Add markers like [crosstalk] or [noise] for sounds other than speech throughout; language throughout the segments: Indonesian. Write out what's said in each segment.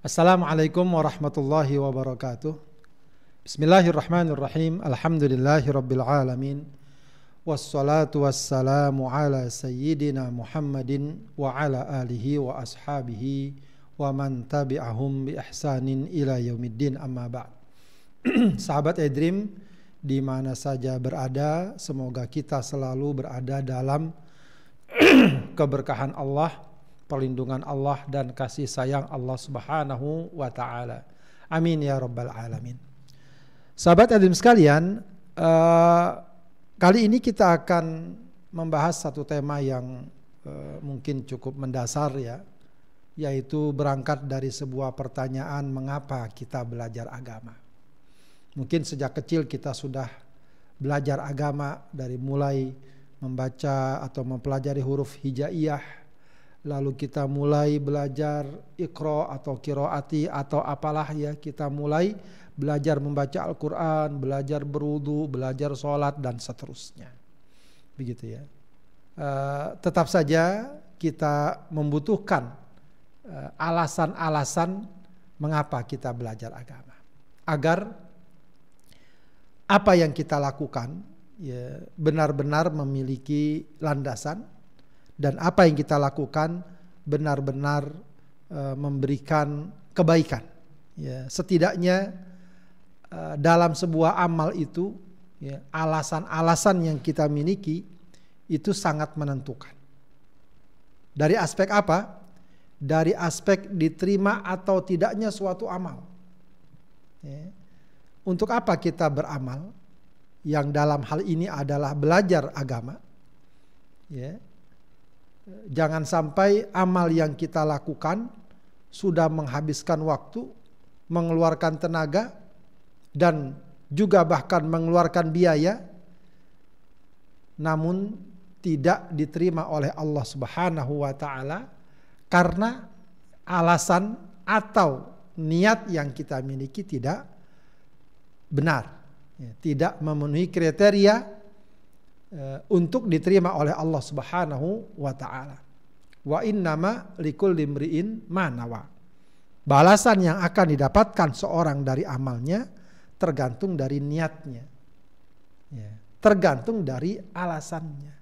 Assalamualaikum warahmatullahi wabarakatuh. Bismillahirrahmanirrahim. Alhamdulillahirabbil alamin. Wassalatu wassalamu ala sayyidina Muhammadin wa ala alihi wa ashabihi wa man tabi'ahum bi ihsanin ila yaumiddin amma ba'd. [clears throat] Sahabat Edrim di mana saja berada, semoga kita selalu berada dalam [clears throat] keberkahan Allah, perlindungan Allah dan kasih sayang Allah Subhanahu wa taala. Amin ya rabbal alamin. Sahabat Edrim sekalian, uh, Kali ini kita akan membahas satu tema yang uh, mungkin cukup mendasar ya, yaitu berangkat dari sebuah pertanyaan mengapa kita belajar agama. Mungkin sejak kecil kita sudah belajar agama dari mulai membaca atau mempelajari huruf hijaiyah, lalu kita mulai belajar ikro atau kiroati atau apalah ya kita mulai belajar membaca Al-Quran, belajar berwudu, belajar sholat dan seterusnya. Begitu ya. Uh, tetap saja kita membutuhkan uh, alasan-alasan mengapa kita belajar agama. Agar apa yang kita lakukan ya benar-benar memiliki landasan dan apa yang kita lakukan benar-benar uh, memberikan kebaikan. Ya, setidaknya Eh, dalam sebuah amal itu ya, alasan-alasan yang kita miliki itu sangat menentukan. Dari aspek apa? Dari aspek diterima atau tidaknya suatu amal. Ya. Untuk apa kita beramal? Yang dalam hal ini adalah belajar agama. Ya. Jangan sampai amal yang kita lakukan sudah menghabiskan waktu, mengeluarkan tenaga, dan juga bahkan mengeluarkan biaya namun tidak diterima oleh Allah Subhanahu wa taala karena alasan atau niat yang kita miliki tidak benar, ya, tidak memenuhi kriteria untuk diterima oleh Allah Subhanahu wa taala. Wa innama likulli imri'in manawa. Balasan yang akan didapatkan seorang dari amalnya tergantung dari niatnya. Ya, tergantung dari alasannya.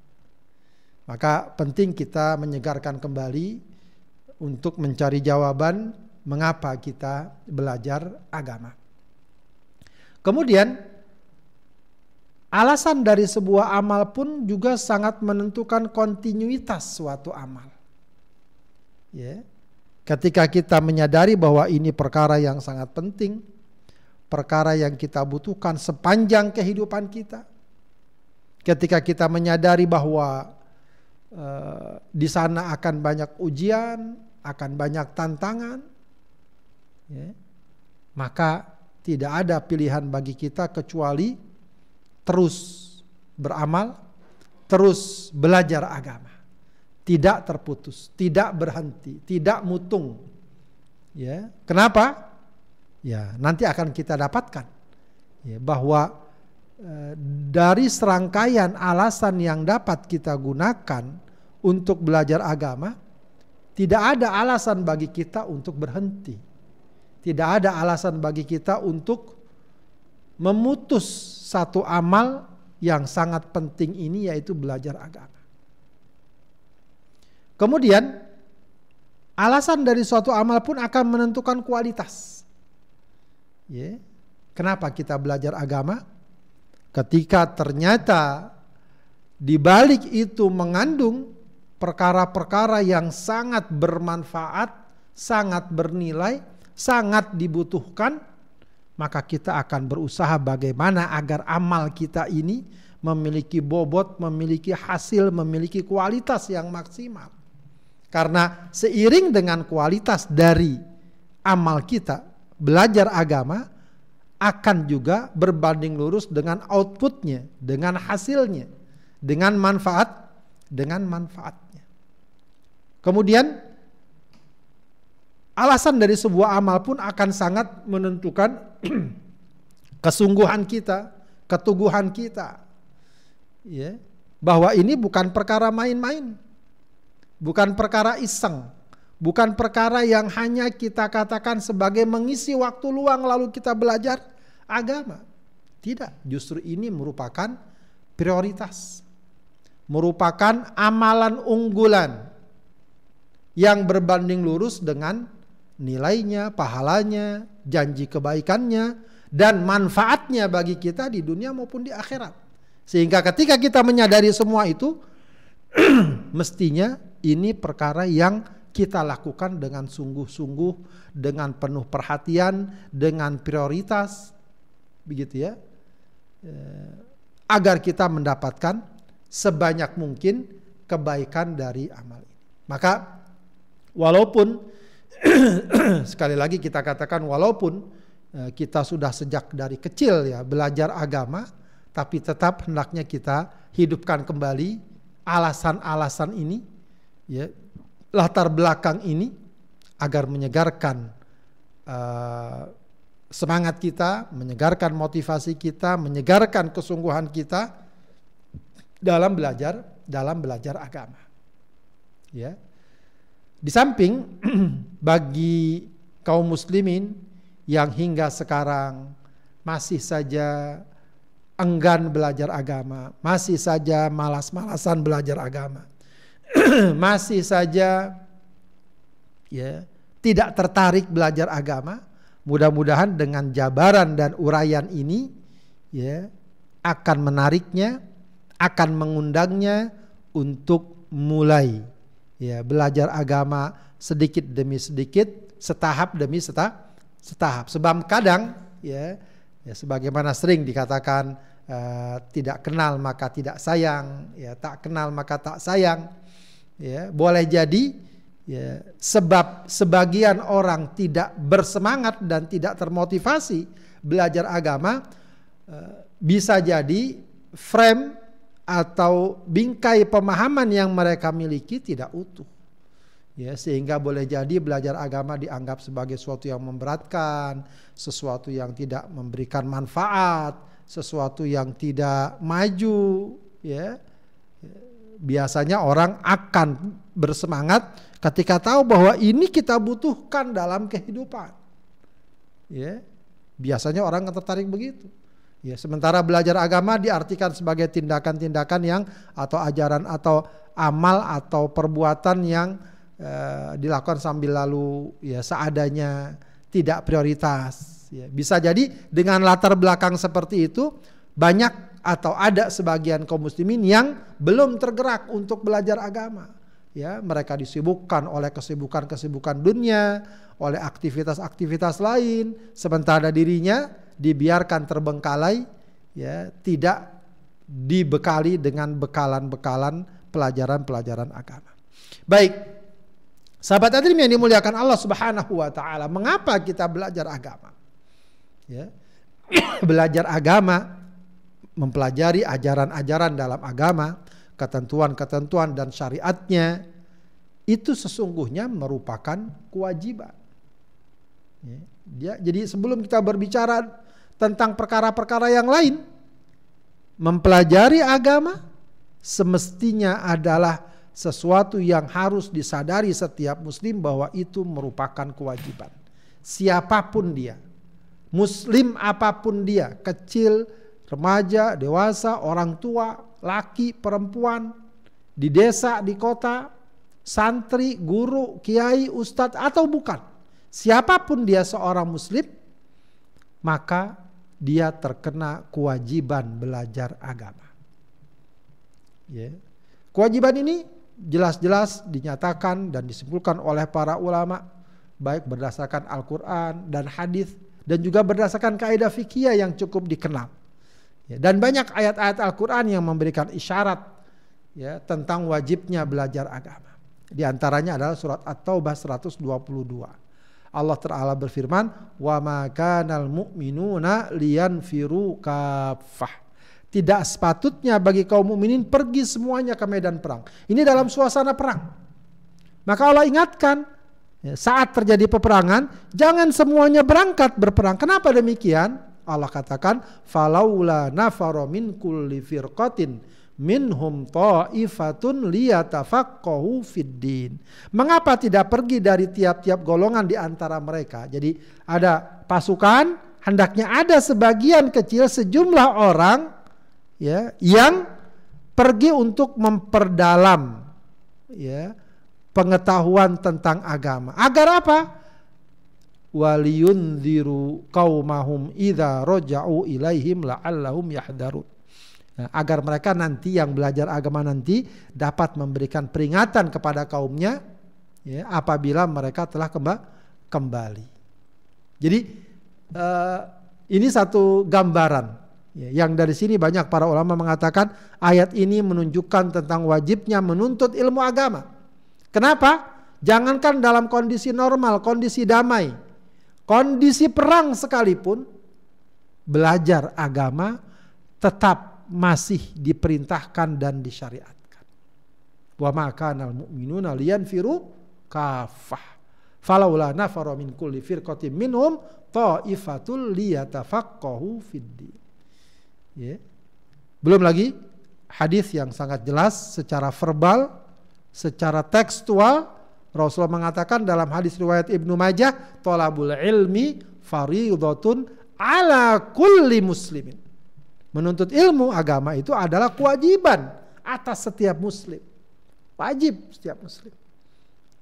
Maka penting kita menyegarkan kembali untuk mencari jawaban mengapa kita belajar agama. Kemudian alasan dari sebuah amal pun juga sangat menentukan kontinuitas suatu amal. Ya. Ketika kita menyadari bahwa ini perkara yang sangat penting, perkara yang kita butuhkan sepanjang kehidupan kita. Ketika kita menyadari bahwa uh, di sana akan banyak ujian, akan banyak tantangan, ya, maka tidak ada pilihan bagi kita kecuali terus beramal, terus belajar agama. Tidak terputus, tidak berhenti, tidak mutung. Ya, kenapa? ya nanti akan kita dapatkan ya, bahwa e, dari serangkaian alasan yang dapat kita gunakan untuk belajar agama tidak ada alasan bagi kita untuk berhenti tidak ada alasan bagi kita untuk memutus satu amal yang sangat penting ini yaitu belajar agama. Kemudian alasan dari suatu amal pun akan menentukan kualitas. Ya. Kenapa kita belajar agama? Ketika ternyata di balik itu mengandung perkara-perkara yang sangat bermanfaat, sangat bernilai, sangat dibutuhkan, maka kita akan berusaha bagaimana agar amal kita ini memiliki bobot, memiliki hasil, memiliki kualitas yang maksimal. Karena seiring dengan kualitas dari amal kita, belajar agama akan juga berbanding lurus dengan outputnya, dengan hasilnya, dengan manfaat, dengan manfaatnya. Kemudian alasan dari sebuah amal pun akan sangat menentukan [clears throat] kesungguhan kita, ketuguhan kita. Ya, bahwa ini bukan perkara main-main. Bukan perkara iseng, bukan perkara yang hanya kita katakan sebagai mengisi waktu luang lalu kita belajar agama. Tidak, justru ini merupakan prioritas. Merupakan amalan unggulan yang berbanding lurus dengan nilainya, pahalanya, janji kebaikannya, dan manfaatnya bagi kita di dunia maupun di akhirat. Sehingga ketika kita menyadari semua itu, [clears throat] mestinya ini perkara yang kita lakukan dengan sungguh-sungguh, dengan penuh perhatian, dengan prioritas, begitu ya, eh, agar kita mendapatkan sebanyak mungkin kebaikan dari amal ini. Maka walaupun [clears throat] sekali lagi kita katakan walaupun eh, kita sudah sejak dari kecil ya belajar agama, tapi tetap hendaknya kita hidupkan kembali alasan-alasan ini, ya latar belakang ini agar menyegarkan uh, semangat kita, menyegarkan motivasi kita, menyegarkan kesungguhan kita dalam belajar dalam belajar agama. Ya. Di samping [clears throat] bagi kaum muslimin yang hingga sekarang masih saja enggan belajar agama, masih saja malas-malasan belajar agama, [clears throat] masih saja ya tidak tertarik belajar agama, mudah-mudahan dengan jabaran dan uraian ini ya akan menariknya, akan mengundangnya untuk mulai ya belajar agama sedikit demi sedikit, setahap demi setahap, setahap. Sebab kadang ya ya sebagaimana sering dikatakan uh, tidak kenal maka tidak sayang, ya tak kenal maka tak sayang. Ya, boleh jadi ya sebab sebagian orang tidak bersemangat dan tidak termotivasi belajar agama uh, bisa jadi frame atau bingkai pemahaman yang mereka miliki tidak utuh. Ya, sehingga boleh jadi belajar agama dianggap sebagai sesuatu yang memberatkan, sesuatu yang tidak memberikan manfaat, sesuatu yang tidak maju, ya. Biasanya orang akan bersemangat ketika tahu bahwa ini kita butuhkan dalam kehidupan. Ya. Biasanya orang tertarik begitu. Ya, sementara belajar agama diartikan sebagai tindakan-tindakan yang atau ajaran atau amal atau perbuatan yang eh, dilakukan sambil lalu ya seadanya tidak prioritas. Ya, bisa jadi dengan latar belakang seperti itu banyak atau ada sebagian kaum muslimin yang belum tergerak untuk belajar agama. Ya, mereka disibukkan oleh kesibukan-kesibukan dunia, oleh aktivitas-aktivitas lain, sementara dirinya dibiarkan terbengkalai ya tidak dibekali dengan bekalan-bekalan pelajaran-pelajaran agama. Baik. Sahabat hadirin yang dimuliakan Allah Subhanahu wa taala, mengapa kita belajar agama? Ya. [clears throat] belajar agama mempelajari ajaran-ajaran dalam agama, ketentuan-ketentuan dan syariatnya itu sesungguhnya merupakan kewajiban. Ya. Jadi sebelum kita berbicara tentang perkara-perkara yang lain. Mempelajari agama semestinya adalah sesuatu yang harus disadari setiap muslim bahwa itu merupakan kewajiban. Siapa pun dia, muslim apa pun dia, kecil, remaja, dewasa, orang tua, laki, perempuan, di desa, di kota, santri, guru, kiai, ustadz atau bukan. Siapa pun dia seorang muslim, maka dia terkena kewajiban belajar agama. Ya. Kewajiban ini jelas-jelas dinyatakan dan disimpulkan oleh para ulama baik berdasarkan Al-Qur'an dan hadis dan juga berdasarkan kaidah fikih yang cukup dikenal. Ya, dan banyak ayat-ayat Al-Qur'an yang memberikan isyarat ya tentang wajibnya belajar agama. Di antaranya adalah surat At-Taubah 122. Allah Ta'ala berfirman, "Wa ma kanal mu'minuna liyanfiru kafah." Tidak sepatutnya bagi kaum mukminin pergi semuanya ke medan perang. Ini dalam suasana perang. Maka Allah ingatkan, ya, saat terjadi peperangan, jangan semuanya berangkat berperang. Kenapa demikian? Allah katakan, "Falaula nafaro min kulli firqatin minhum ta'ifatun liyatafaqahu fiddin. Mengapa tidak pergi dari tiap-tiap golongan di antara mereka? Jadi ada pasukan, hendaknya ada sebagian kecil sejumlah orang ya yang pergi untuk memperdalam ya pengetahuan tentang agama. Agar apa? Waliyunziru qaumahum idza raja'u ilaihim la'allahum yahdharun Nah, agar mereka nanti yang belajar agama nanti dapat memberikan peringatan kepada kaumnya ya, apabila mereka telah kemba kembali. Jadi uh, ini satu gambaran ya, yang dari sini banyak para ulama mengatakan ayat ini menunjukkan tentang wajibnya menuntut ilmu agama. Kenapa? Jangankan dalam kondisi normal, kondisi damai, kondisi perang sekalipun belajar agama tetap masih diperintahkan dan disyariatkan. Wa ma kana al-mu'minuna liyanfiru kafah. Falaula nafara min kulli firqatin minhum ta'ifatul liyatafaqahu fid Ya. Belum lagi hadis yang sangat jelas secara verbal, secara tekstual Rasulullah mengatakan dalam hadis riwayat Ibnu Majah, "Thalabul ilmi fariidatun ala kulli muslimin." Menuntut ilmu agama itu adalah kewajiban atas setiap muslim. Wajib setiap muslim.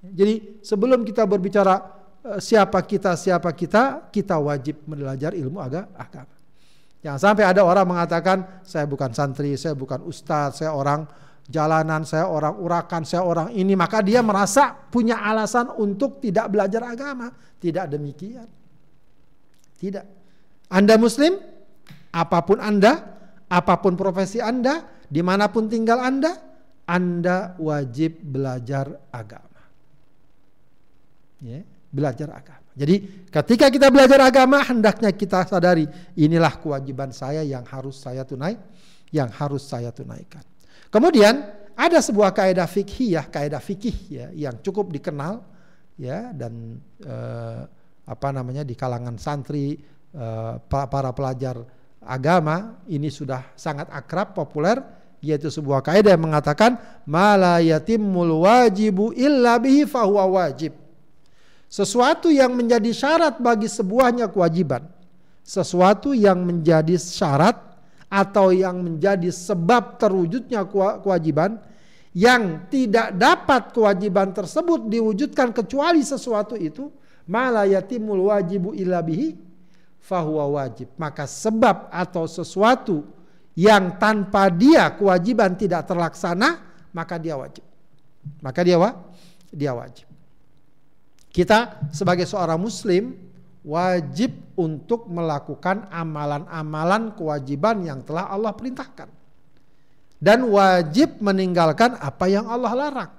Jadi sebelum kita berbicara eh, siapa kita, siapa kita, kita wajib belajar ilmu agama. Jangan sampai ada orang mengatakan saya bukan santri, saya bukan ustadz, saya orang jalanan, saya orang urakan, saya orang ini. Maka dia merasa punya alasan untuk tidak belajar agama. Tidak demikian. Tidak. Anda muslim, Apa pun Anda, apa pun profesi Anda, di mana pun tinggal Anda, Anda wajib belajar agama. Ya, belajar agama. Jadi ketika kita belajar agama, hendaknya kita sadari inilah kewajiban saya yang harus saya tunai, yang harus saya tunaikan. Kemudian ada sebuah kaidah fikih ya, kaidah fikih ya yang cukup dikenal ya dan eh, apa namanya di kalangan santri eh, para pelajar agama ini sudah sangat akrab populer yaitu sebuah kaidah yang mengatakan mala yatimul wajibu illa bihi fahuwa wajib. Sesuatu yang menjadi syarat bagi sebuahnya kewajiban, sesuatu yang menjadi syarat atau yang menjadi sebab terwujudnya kewajiban yang tidak dapat kewajiban tersebut diwujudkan kecuali sesuatu itu mala yatimul wajibu illa bihi fahuwa wajib. Maka sebab atau sesuatu yang tanpa dia kewajiban tidak terlaksana, maka dia wajib. Maka dia wa, dia wajib. Kita sebagai seorang muslim wajib untuk melakukan amalan-amalan kewajiban yang telah Allah perintahkan. Dan wajib meninggalkan apa yang Allah larang.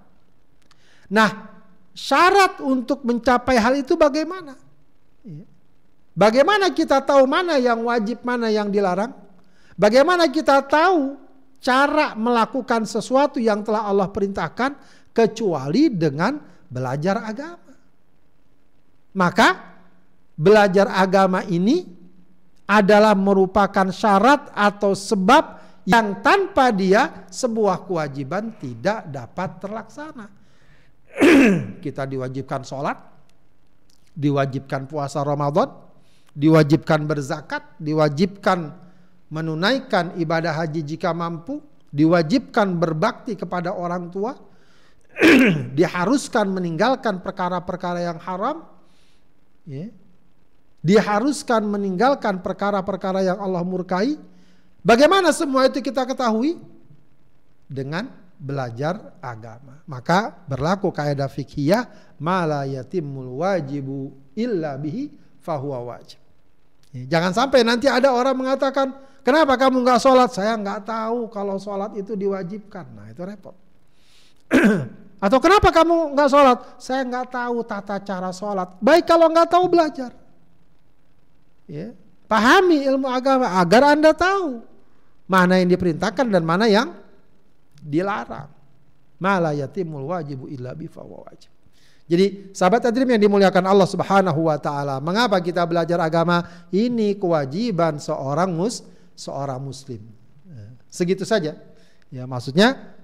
Nah, syarat untuk mencapai hal itu bagaimana? Bagaimana kita tahu mana yang wajib, mana yang dilarang? Bagaimana kita tahu cara melakukan sesuatu yang telah Allah perintahkan kecuali dengan belajar agama? Maka belajar agama ini adalah merupakan syarat atau sebab yang tanpa dia sebuah kewajiban tidak dapat terlaksana. [clears throat] kita diwajibkan sholat, diwajibkan puasa Ramadan, diwajibkan berzakat, diwajibkan menunaikan ibadah haji jika mampu, diwajibkan berbakti kepada orang tua, [clears throat] diharuskan meninggalkan perkara-perkara yang haram, ya. diharuskan meninggalkan perkara-perkara yang Allah murkai. Bagaimana semua itu kita ketahui? Dengan belajar agama. Maka berlaku kaidah fikih mala yatimul wajibu illa bihi fahuwa wajib. Jangan sampai nanti ada orang mengatakan, kenapa kamu nggak sholat? Saya nggak tahu kalau sholat itu diwajibkan. Nah itu repot. [clears throat] Atau kenapa kamu nggak sholat? Saya nggak tahu tata cara sholat. Baik kalau nggak tahu belajar. Ya. Pahami ilmu agama agar anda tahu mana yang diperintahkan dan mana yang dilarang. Mala yatimul wajibu illa bifawa wajib. Jadi sahabat adrim yang dimuliakan Allah Subhanahu wa taala, mengapa kita belajar agama? Ini kewajiban seorang mus seorang muslim. Segitu saja Ya, maksudnya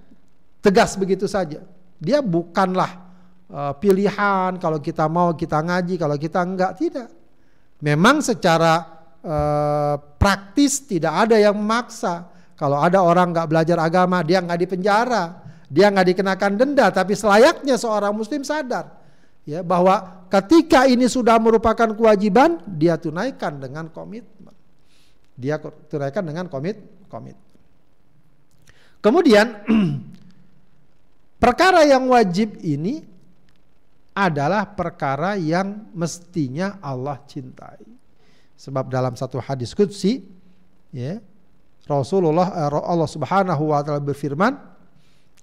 tegas begitu saja. Dia bukanlah uh, pilihan kalau kita mau kita ngaji, kalau kita enggak tidak. Memang secara uh, praktis tidak ada yang memaksa. Kalau ada orang nggak belajar agama, dia nggak dipenjara, dia nggak dikenakan denda, tapi selayaknya seorang muslim sadar ya bahwa ketika ini sudah merupakan kewajiban, dia tunaikan dengan komitmen. Dia tunaikan dengan komit komit. Kemudian [clears throat] perkara yang wajib ini adalah perkara yang mestinya Allah cintai. Sebab dalam satu hadis qudsi ya Rasulullah eh, Allah Subhanahu wa taala berfirman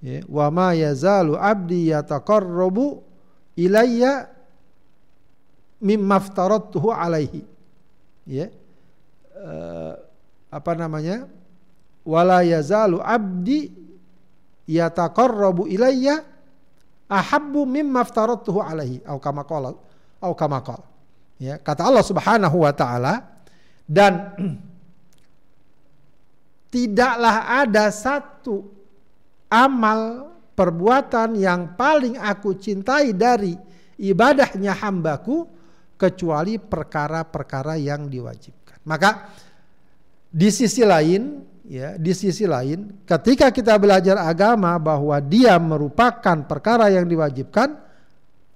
ya wa ma yazalu abdi yataqarrabu ilayya mimma aftaradtuhu alaihi. Ya uh, apa namanya? Wala yazalu abdi yataqarrabu ilayya ahabbu mimma aftaradtuhu alaihi. Au kama qala au kama qala. Ya kata Allah Subhanahu wa taala dan [clears throat] tidaklah ada satu amal perbuatan yang paling aku cintai dari ibadahnya hambaku kecuali perkara-perkara yang diwajibkan. Maka di sisi lain ya, di sisi lain ketika kita belajar agama bahwa dia merupakan perkara yang diwajibkan,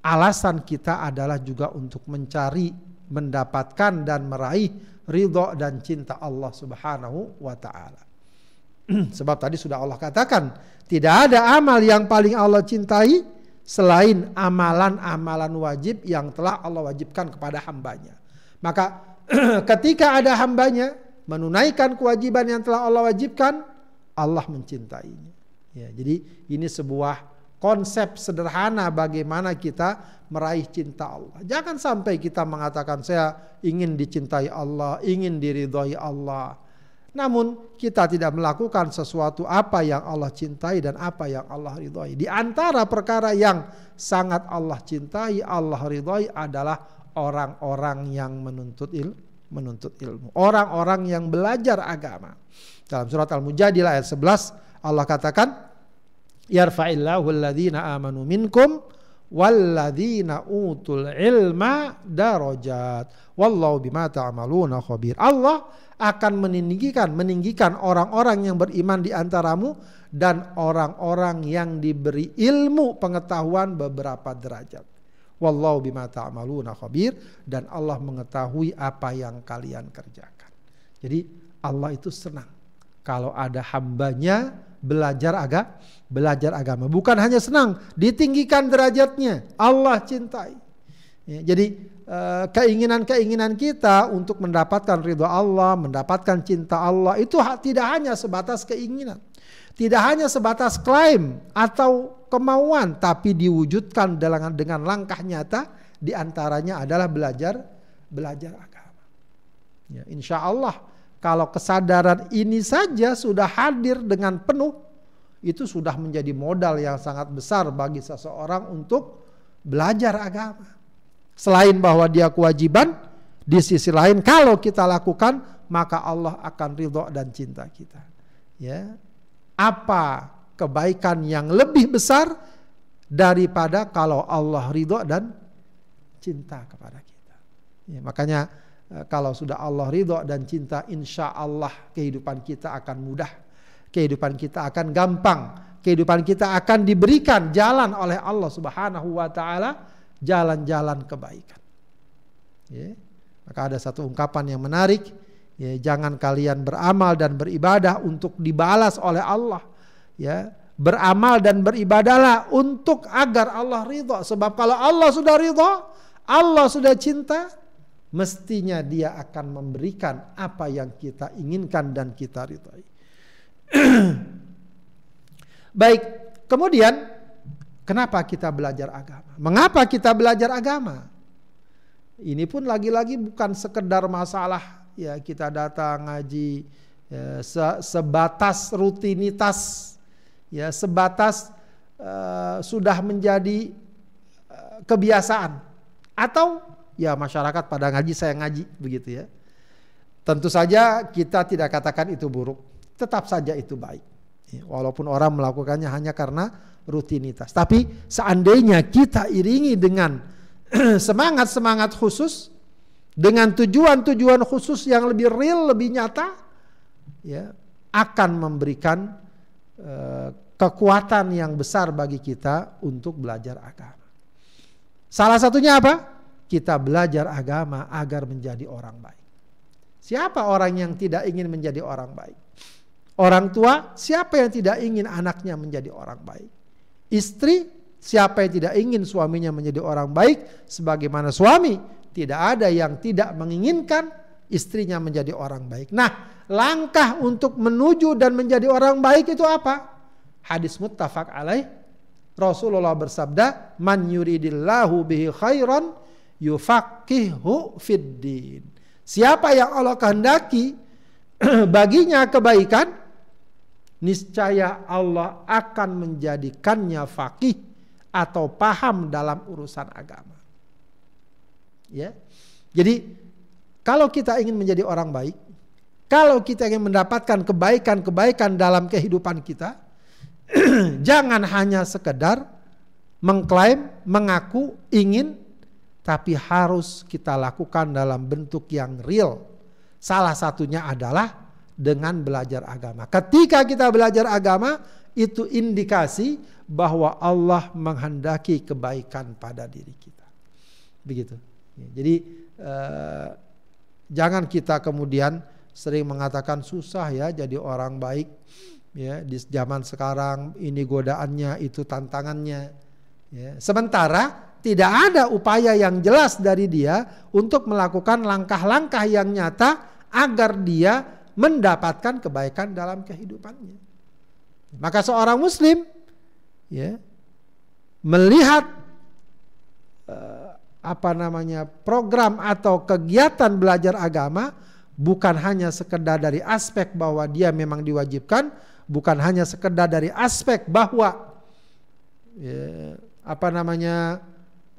alasan kita adalah juga untuk mencari, mendapatkan dan meraih ridho dan cinta Allah Subhanahu wa taala. [clears throat] Sebab tadi sudah Allah katakan, tidak ada amal yang paling Allah cintai selain amalan-amalan wajib yang telah Allah wajibkan kepada hambanya. Maka [clears throat] ketika ada hambanya menunaikan kewajiban yang telah Allah wajibkan, Allah mencintainya. Ya, jadi ini sebuah konsep sederhana bagaimana kita meraih cinta Allah. Jangan sampai kita mengatakan saya ingin dicintai Allah, ingin diridhoi Allah. Namun kita tidak melakukan sesuatu apa yang Allah cintai dan apa yang Allah ridhoi. Di antara perkara yang sangat Allah cintai, Allah ridhoi adalah orang-orang yang menuntut ilmu, menuntut ilmu. Orang-orang yang belajar agama. Dalam surat Al-Mujadilah ayat 11 Allah katakan yarfa'illahu alladhina amanu minkum utul ilma darajat wallahu bima ta'maluna khabir. Allah akan meninggikan meninggikan orang-orang yang beriman di antaramu dan orang-orang yang diberi ilmu pengetahuan beberapa derajat. Wallahu bima ta'maluna khabir dan Allah mengetahui apa yang kalian kerjakan. Jadi Allah itu senang kalau ada hambanya belajar agak belajar agama. Bukan hanya senang, ditinggikan derajatnya. Allah cintai. Ya, jadi keinginan-keinginan kita untuk mendapatkan ridho Allah, mendapatkan cinta Allah itu tidak hanya sebatas keinginan. Tidak hanya sebatas klaim atau kemauan tapi diwujudkan dengan dengan langkah nyata di antaranya adalah belajar belajar agama. Ya, insya Allah kalau kesadaran ini saja sudah hadir dengan penuh itu sudah menjadi modal yang sangat besar bagi seseorang untuk belajar agama. Selain bahwa dia kewajiban, di sisi lain kalau kita lakukan maka Allah akan ridho dan cinta kita. Ya. Apa kebaikan yang lebih besar daripada kalau Allah ridho dan cinta kepada kita. Ya, makanya eh, kalau sudah Allah ridho dan cinta insya Allah kehidupan kita akan mudah. Kehidupan kita akan gampang. Kehidupan kita akan diberikan jalan oleh Allah subhanahu wa ta'ala jalan-jalan kebaikan. Ya. Maka ada satu ungkapan yang menarik, ya, jangan kalian beramal dan beribadah untuk dibalas oleh Allah. Ya, beramal dan beribadahlah untuk agar Allah ridho. Sebab kalau Allah sudah ridho, Allah sudah cinta, mestinya Dia akan memberikan apa yang kita inginkan dan kita ridhoi. [clears throat] Baik, kemudian Kenapa kita belajar agama? Mengapa kita belajar agama? Ini pun lagi-lagi bukan sekedar masalah ya kita datang ngaji ya, se sebatas rutinitas ya sebatas uh, sudah menjadi uh, kebiasaan atau ya masyarakat pada ngaji saya ngaji begitu ya. Tentu saja kita tidak katakan itu buruk, tetap saja itu baik. Ya, walaupun orang melakukannya hanya karena rutinitas. Tapi seandainya kita iringi dengan [clears throat] semangat-semangat khusus, dengan tujuan-tujuan khusus yang lebih real, lebih nyata, ya akan memberikan uh, kekuatan yang besar bagi kita untuk belajar agama. Salah satunya apa? Kita belajar agama agar menjadi orang baik. Siapa orang yang tidak ingin menjadi orang baik? Orang tua, siapa yang tidak ingin anaknya menjadi orang baik? Istri, siapa yang tidak ingin suaminya menjadi orang baik? Sebagaimana suami, tidak ada yang tidak menginginkan istrinya menjadi orang baik. Nah, langkah untuk menuju dan menjadi orang baik itu apa? Hadis muttafaq alaih. Rasulullah bersabda, "Man yuridillahu bihi khairan yufaqihu fiddin." Siapa yang Allah kehendaki [clears throat] baginya kebaikan, niscaya Allah akan menjadikannya fakih atau paham dalam urusan agama. Ya. Jadi kalau kita ingin menjadi orang baik, kalau kita ingin mendapatkan kebaikan-kebaikan dalam kehidupan kita, [clears throat] jangan hanya sekedar mengklaim, mengaku, ingin, tapi harus kita lakukan dalam bentuk yang real. Salah satunya adalah dengan belajar agama. Ketika kita belajar agama, itu indikasi bahwa Allah menghendaki kebaikan pada diri kita. Begitu. Jadi eh, jangan kita kemudian sering mengatakan susah ya jadi orang baik ya di zaman sekarang ini godaannya itu tantangannya ya. sementara tidak ada upaya yang jelas dari dia untuk melakukan langkah-langkah yang nyata agar dia mendapatkan kebaikan dalam kehidupannya. Maka seorang muslim ya melihat uh, apa namanya program atau kegiatan belajar agama bukan hanya sekedar dari aspek bahwa dia memang diwajibkan, bukan hanya sekedar dari aspek bahwa ya, apa namanya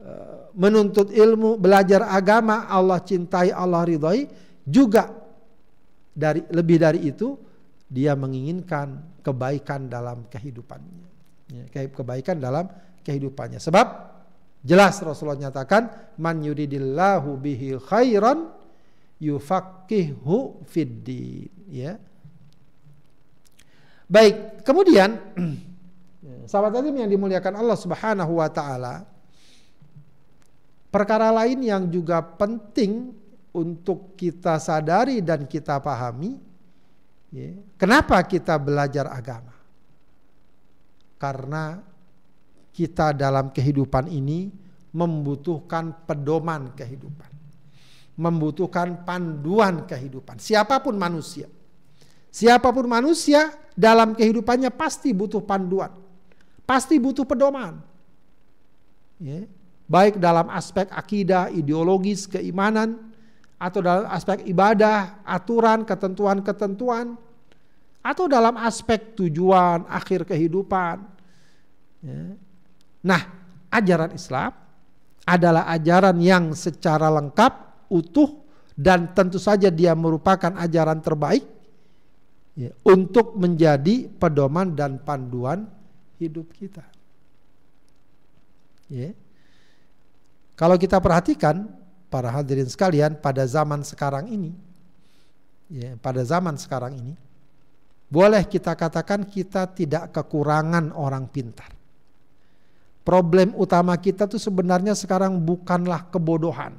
uh, menuntut ilmu, belajar agama, Allah cintai, Allah ridhoi, juga dari lebih dari itu dia menginginkan kebaikan dalam kehidupannya. Ya, kebaikan dalam kehidupannya. Sebab jelas Rasulullah nyatakan man yuridillahu bihi khairan yufaqihu fiddin ya. Baik, kemudian [clears throat] sahabat tadi yang dimuliakan Allah Subhanahu wa taala perkara lain yang juga penting untuk kita sadari dan kita pahami, ya, kenapa kita belajar agama? Karena kita dalam kehidupan ini membutuhkan pedoman kehidupan, membutuhkan panduan kehidupan. Siapa pun manusia, siapa pun manusia dalam kehidupannya pasti butuh panduan, pasti butuh pedoman. Ya, baik dalam aspek akidah, ideologis, keimanan, atau dalam aspek ibadah, aturan, ketentuan-ketentuan, atau dalam aspek tujuan akhir kehidupan. Ya. Nah, ajaran Islam adalah ajaran yang secara lengkap, utuh, dan tentu saja dia merupakan ajaran terbaik ya, untuk menjadi pedoman dan panduan hidup kita. Ya. Kalau kita perhatikan para hadirin sekalian pada zaman sekarang ini ya, pada zaman sekarang ini boleh kita katakan kita tidak kekurangan orang pintar. Problem utama kita tuh sebenarnya sekarang bukanlah kebodohan.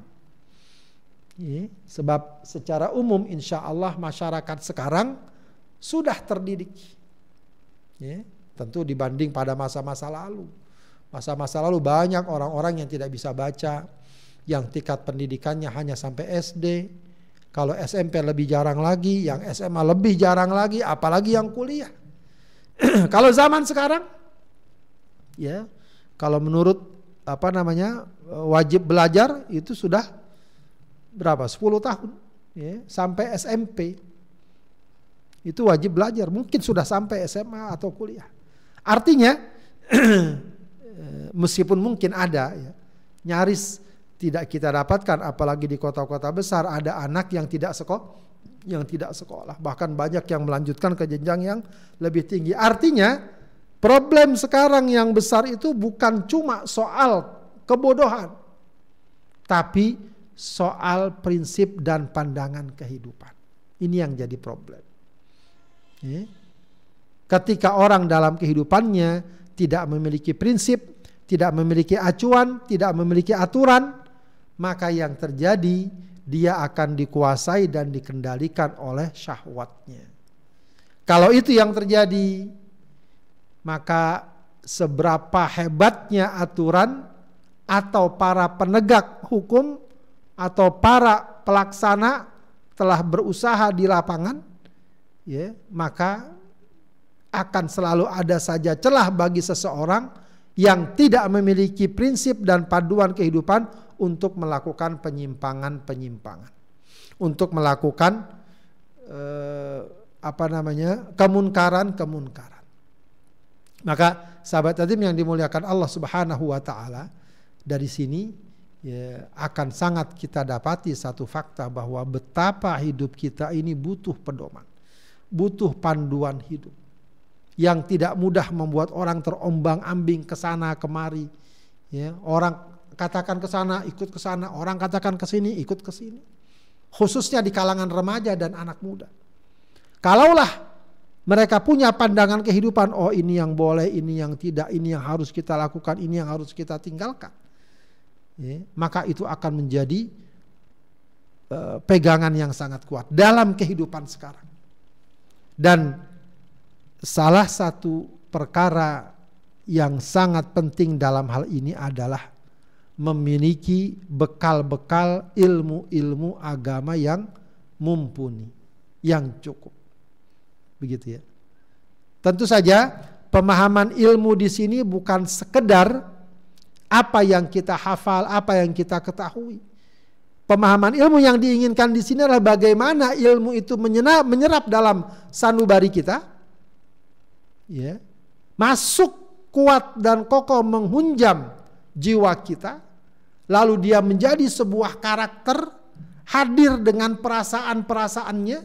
Ya, sebab secara umum insya Allah masyarakat sekarang sudah terdidik. Ya, tentu dibanding pada masa-masa lalu. Masa-masa lalu banyak orang-orang yang tidak bisa baca, yang tingkat pendidikannya hanya sampai SD. Kalau SMP lebih jarang lagi, yang SMA lebih jarang lagi, apalagi yang kuliah. [clears throat] kalau zaman sekarang, ya, kalau menurut apa namanya wajib belajar itu sudah berapa? 10 tahun, ya, sampai SMP. Itu wajib belajar, mungkin sudah sampai SMA atau kuliah. Artinya, [clears throat] meskipun mungkin ada, ya, nyaris tidak kita dapatkan apalagi di kota-kota besar ada anak yang tidak sekolah yang tidak sekolah. Bahkan banyak yang melanjutkan ke jenjang yang lebih tinggi. Artinya problem sekarang yang besar itu bukan cuma soal kebodohan. Tapi soal prinsip dan pandangan kehidupan. Ini yang jadi problem. Ketika orang dalam kehidupannya tidak memiliki prinsip, tidak memiliki acuan, tidak memiliki aturan, maka yang terjadi dia akan dikuasai dan dikendalikan oleh syahwatnya. Kalau itu yang terjadi, maka seberapa hebatnya aturan atau para penegak hukum atau para pelaksana telah berusaha di lapangan, ya, maka akan selalu ada saja celah bagi seseorang yang tidak memiliki prinsip dan paduan kehidupan untuk melakukan penyimpangan-penyimpangan, untuk melakukan eh, apa namanya kemunkaran-kemunkaran. Maka sahabat tadi yang dimuliakan Allah Subhanahu wa taala dari sini ya, akan sangat kita dapati satu fakta bahwa betapa hidup kita ini butuh pedoman, butuh panduan hidup yang tidak mudah membuat orang terombang-ambing ke sana kemari. Ya, orang katakan ke sana, ikut ke sana, orang katakan ke sini, ikut ke sini. Khususnya di kalangan remaja dan anak muda. Kalaulah mereka punya pandangan kehidupan, oh ini yang boleh, ini yang tidak, ini yang harus kita lakukan, ini yang harus kita tinggalkan. Ya, maka itu akan menjadi uh, pegangan yang sangat kuat dalam kehidupan sekarang. Dan salah satu perkara yang sangat penting dalam hal ini adalah memiliki bekal-bekal ilmu-ilmu agama yang mumpuni, yang cukup. Begitu ya. Tentu saja pemahaman ilmu di sini bukan sekedar apa yang kita hafal, apa yang kita ketahui. Pemahaman ilmu yang diinginkan di sini adalah bagaimana ilmu itu menyerap, menyerap dalam sanubari kita. Ya. Masuk kuat dan kokoh menghunjam jiwa kita lalu dia menjadi sebuah karakter hadir dengan perasaan-perasaannya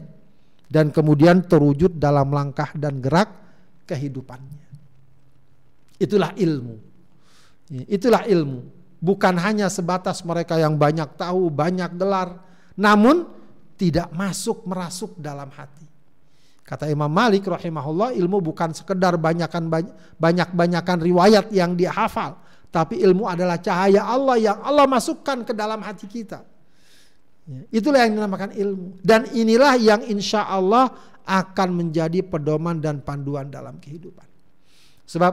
dan kemudian terwujud dalam langkah dan gerak kehidupannya. Itulah ilmu. Itulah ilmu. Bukan hanya sebatas mereka yang banyak tahu, banyak gelar, namun tidak masuk merasuk dalam hati. Kata Imam Malik rahimahullah, ilmu bukan sekedar banyak banyakan riwayat yang dia hafal, tapi ilmu adalah cahaya Allah yang Allah masukkan ke dalam hati kita. Ya, itulah yang dinamakan ilmu. Dan inilah yang insya Allah akan menjadi pedoman dan panduan dalam kehidupan. Sebab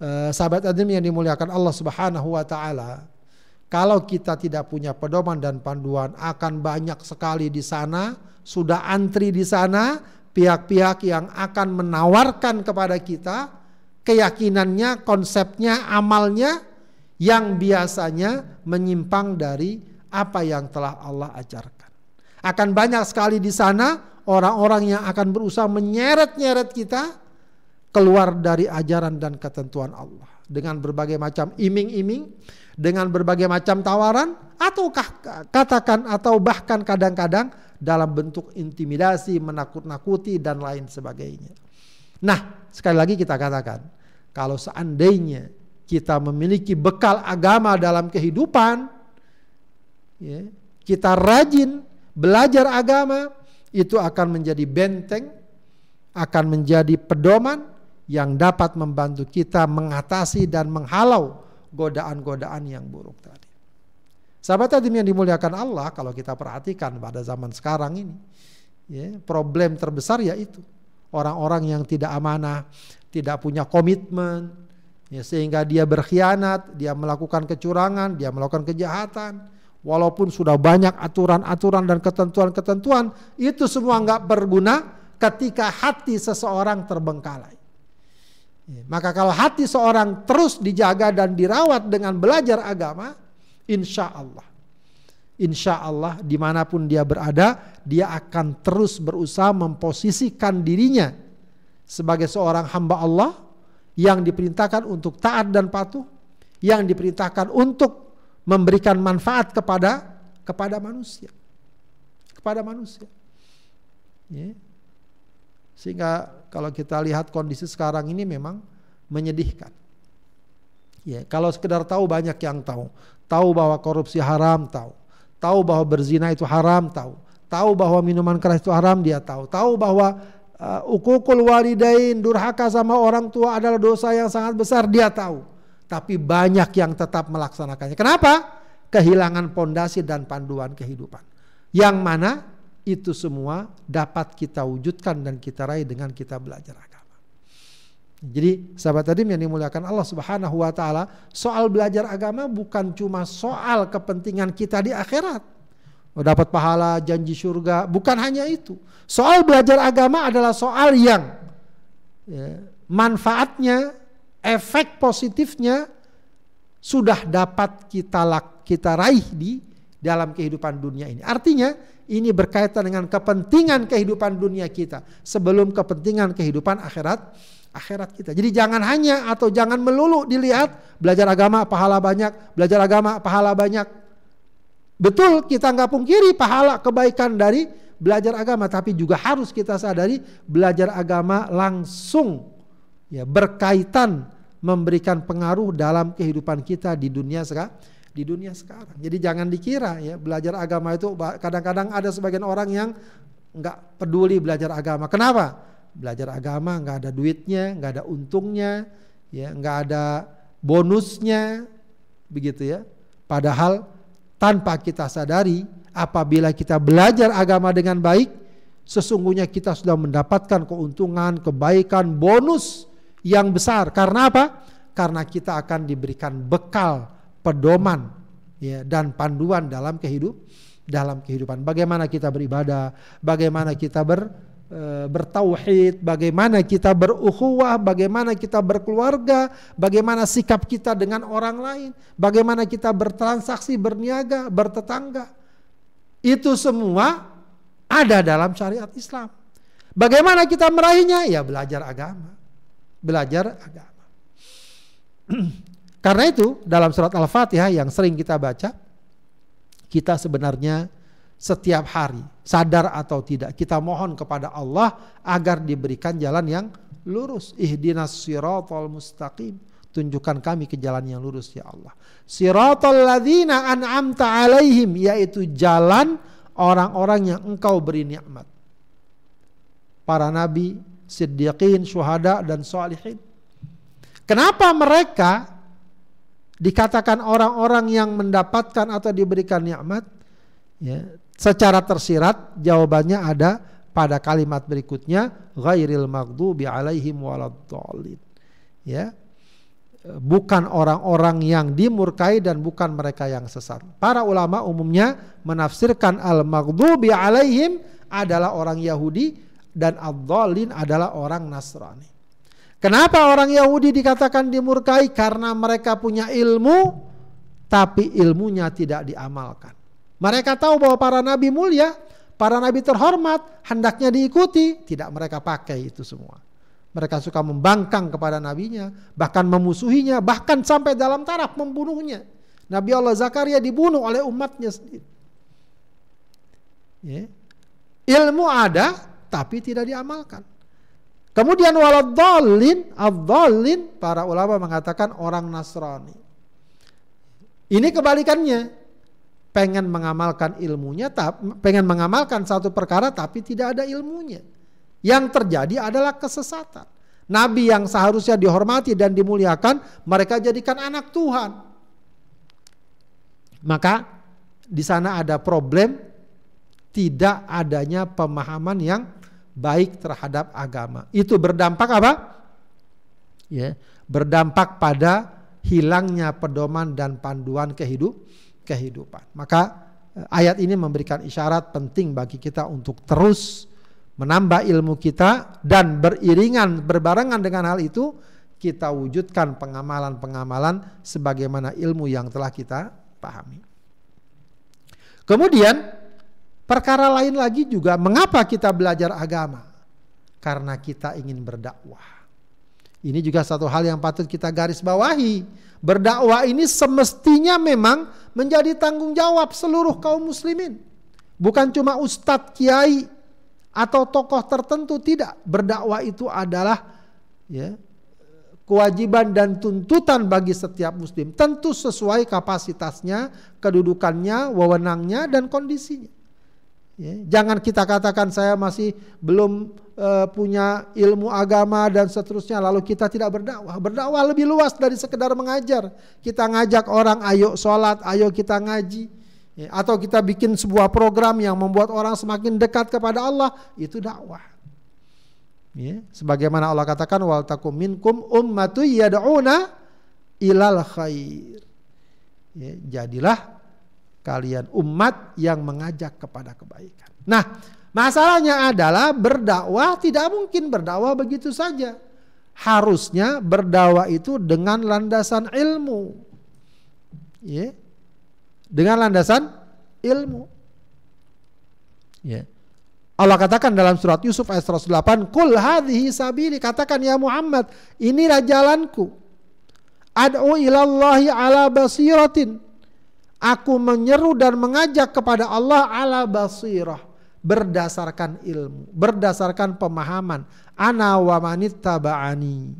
eh, sahabat Adam yang dimuliakan Allah Subhanahu wa taala, kalau kita tidak punya pedoman dan panduan akan banyak sekali di sana, sudah antri di sana pihak-pihak yang akan menawarkan kepada kita keyakinannya, konsepnya, amalnya yang biasanya menyimpang dari apa yang telah Allah ajarkan. Akan banyak sekali di sana orang-orang yang akan berusaha menyeret-nyeret kita keluar dari ajaran dan ketentuan Allah dengan berbagai macam iming-iming, dengan berbagai macam tawaran ataukah katakan atau bahkan kadang-kadang dalam bentuk intimidasi, menakut-nakuti dan lain sebagainya. Nah, sekali lagi kita katakan, kalau seandainya kita memiliki bekal agama dalam kehidupan, ya, kita rajin belajar agama, itu akan menjadi benteng, akan menjadi pedoman yang dapat membantu kita mengatasi dan menghalau godaan-godaan yang buruk tadi. Sahabat tadi yang dimuliakan Allah, kalau kita perhatikan pada zaman sekarang ini, ya, problem terbesar yaitu orang-orang yang tidak amanah, tidak punya komitmen, Ya, sehingga dia berkhianat, dia melakukan kecurangan, dia melakukan kejahatan. Walaupun sudah banyak aturan-aturan dan ketentuan-ketentuan, itu semua nggak berguna ketika hati seseorang terbengkalai. Ya, maka kalau hati seorang terus dijaga dan dirawat dengan belajar agama, insya Allah, insya Allah di mana pun dia berada, dia akan terus berusaha memposisikan dirinya sebagai seorang hamba Allah yang diperintahkan untuk taat dan patuh, yang diperintahkan untuk memberikan manfaat kepada kepada manusia. Kepada manusia. Ya. Sehingga kalau kita lihat kondisi sekarang ini memang menyedihkan. Ya, kalau sekedar tahu banyak yang tahu. Tahu bahwa korupsi haram, tahu. Tahu bahwa berzina itu haram, tahu. Tahu bahwa minuman keras itu haram, dia tahu. Tahu bahwa uh, ukukul walidain, durhaka sama orang tua adalah dosa yang sangat besar, dia tahu. Tapi banyak yang tetap melaksanakannya. Kenapa? Kehilangan pondasi dan panduan kehidupan. Yang mana itu semua dapat kita wujudkan dan kita raih dengan kita belajar agama. Jadi sahabat tadi yang dimuliakan Allah Subhanahu wa taala, soal belajar agama bukan cuma soal kepentingan kita di akhirat. Oh, dapat pahala, janji surga, bukan hanya itu. Soal belajar agama adalah soal yang ya, manfaatnya, efek positifnya sudah dapat kita kita raih di dalam kehidupan dunia ini. Artinya ini berkaitan dengan kepentingan kehidupan dunia kita sebelum kepentingan kehidupan akhirat akhirat kita. Jadi jangan hanya atau jangan melulu dilihat belajar agama pahala banyak, belajar agama pahala banyak. Betul kita nggak pungkiri pahala kebaikan dari belajar agama, tapi juga harus kita sadari belajar agama langsung ya berkaitan memberikan pengaruh dalam kehidupan kita di dunia sekarang di dunia sekarang. Jadi jangan dikira ya belajar agama itu kadang-kadang ada sebagian orang yang nggak peduli belajar agama. Kenapa? Belajar agama nggak ada duitnya, nggak ada untungnya, ya nggak ada bonusnya, begitu ya. Padahal tanpa kita sadari, apabila kita belajar agama dengan baik, sesungguhnya kita sudah mendapatkan keuntungan, kebaikan, bonus yang besar. Karena apa? Karena kita akan diberikan bekal pedoman ya dan panduan dalam kehidup dalam kehidupan. Bagaimana kita beribadah, bagaimana kita ber bertauhid, bagaimana kita berukhuwah, bagaimana kita berkeluarga, bagaimana sikap kita dengan orang lain, bagaimana kita bertransaksi, berniaga, bertetangga. Itu semua ada dalam syariat Islam. Bagaimana kita meraihnya? Ya belajar agama. Belajar agama. [clears throat] Karena itu dalam surat Al-Fatihah yang sering kita baca, kita sebenarnya setiap hari sadar atau tidak kita mohon kepada Allah agar diberikan jalan yang lurus. Ihdinas siratal mustaqim. Tunjukkan kami ke jalan yang lurus ya Allah. Siratal ladzina an'amta alaihim yaitu jalan orang-orang yang engkau beri nikmat. Para nabi, siddiqin, syuhada dan salihin. Kenapa mereka dikatakan orang-orang yang mendapatkan atau diberikan nikmat ya secara tersirat jawabannya ada pada kalimat berikutnya ghairil maghdubi alaihim waladdallin ya bukan orang-orang yang dimurkai dan bukan mereka yang sesat para ulama umumnya menafsirkan al maghdubi alaihim adalah orang Yahudi dan ad adalah orang Nasrani Kenapa orang Yahudi dikatakan dimurkai? Karena mereka punya ilmu, tapi ilmunya tidak diamalkan. Mereka tahu bahwa para nabi mulia, para nabi terhormat, hendaknya diikuti. Tidak mereka pakai itu semua. Mereka suka membangkang kepada nabinya, bahkan memusuhinya, bahkan sampai dalam taraf membunuhnya. Nabi Allah Zakaria dibunuh oleh umatnya sendiri. Ya. Ilmu ada, tapi tidak diamalkan. Kemudian waladhalin, adzalin, para ulama mengatakan orang Nasrani. Ini kebalikannya. Pengen mengamalkan ilmunya, pengen mengamalkan satu perkara tapi tidak ada ilmunya. Yang terjadi adalah kesesatan. Nabi yang seharusnya dihormati dan dimuliakan, mereka jadikan anak Tuhan. Maka di sana ada problem tidak adanya pemahaman yang baik terhadap agama. Itu berdampak apa? Ya, berdampak pada hilangnya pedoman dan panduan kehidup kehidupan. Maka eh, ayat ini memberikan isyarat penting bagi kita untuk terus menambah ilmu kita dan beriringan berbarengan dengan hal itu kita wujudkan pengamalan-pengamalan sebagaimana ilmu yang telah kita pahami. Kemudian Perkara lain lagi juga mengapa kita belajar agama? Karena kita ingin berdakwah. Ini juga satu hal yang patut kita garis bawahi. Berdakwah ini semestinya memang menjadi tanggung jawab seluruh kaum muslimin. Bukan cuma ustadz, kiai, atau tokoh tertentu tidak. Berdakwah itu adalah ya kewajiban dan tuntutan bagi setiap muslim. Tentu sesuai kapasitasnya, kedudukannya, wewenangnya dan kondisinya. Ya, jangan kita katakan saya masih belum uh, punya ilmu agama dan seterusnya lalu kita tidak berdakwah. Berdakwah lebih luas dari sekedar mengajar. Kita ngajak orang ayo sholat, ayo kita ngaji. Ya, atau kita bikin sebuah program yang membuat orang semakin dekat kepada Allah, itu dakwah. Ya, sebagaimana Allah katakan wal takum minkum ummatu yad'una ilal khair. Ya, jadilah kalian umat yang mengajak kepada kebaikan. Nah, masalahnya adalah berdakwah tidak mungkin berdakwah begitu saja. Harusnya berdakwah itu dengan landasan ilmu. Ya. Dengan landasan ilmu. Ya. Allah katakan dalam surat Yusuf ayat 108, "Qul hadhihi sabili," katakan ya Muhammad, inilah jalanku. Ad'u ilallahi ala basiratin Aku menyeru dan mengajak kepada Allah ala basirah berdasarkan ilmu, berdasarkan pemahaman. Ana wa manittaba'ani.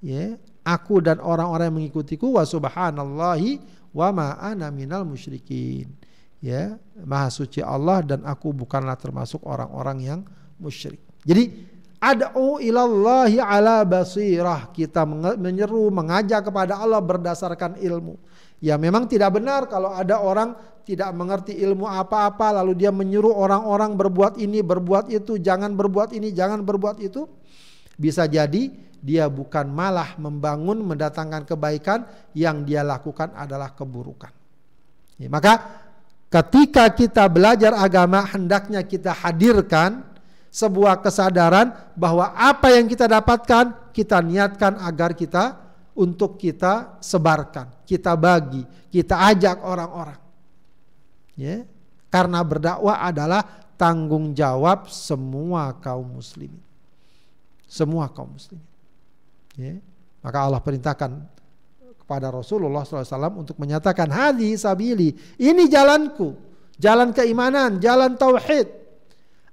Ya, aku dan orang-orang yang mengikutiku wa subhanallahi wa ma ana minal musyrikin. Ya, maha suci Allah dan aku bukanlah termasuk orang-orang yang musyrik. Jadi ad'u ilallahi ala basirah. Kita menyeru, mengajak kepada Allah berdasarkan ilmu. Ya memang tidak benar kalau ada orang tidak mengerti ilmu apa-apa lalu dia menyuruh orang-orang berbuat ini, berbuat itu, jangan berbuat ini, jangan berbuat itu. Bisa jadi dia bukan malah membangun mendatangkan kebaikan yang dia lakukan adalah keburukan. Ya, maka ketika kita belajar agama hendaknya kita hadirkan sebuah kesadaran bahwa apa yang kita dapatkan kita niatkan agar kita untuk kita sebarkan, kita bagi, kita ajak orang-orang. Ya. Karena berdakwah adalah tanggung jawab semua kaum muslimin. Semua kaum muslimin. Ya. Maka Allah perintahkan kepada Rasulullah SAW untuk menyatakan hadi sabili, ini jalanku, jalan keimanan, jalan tauhid.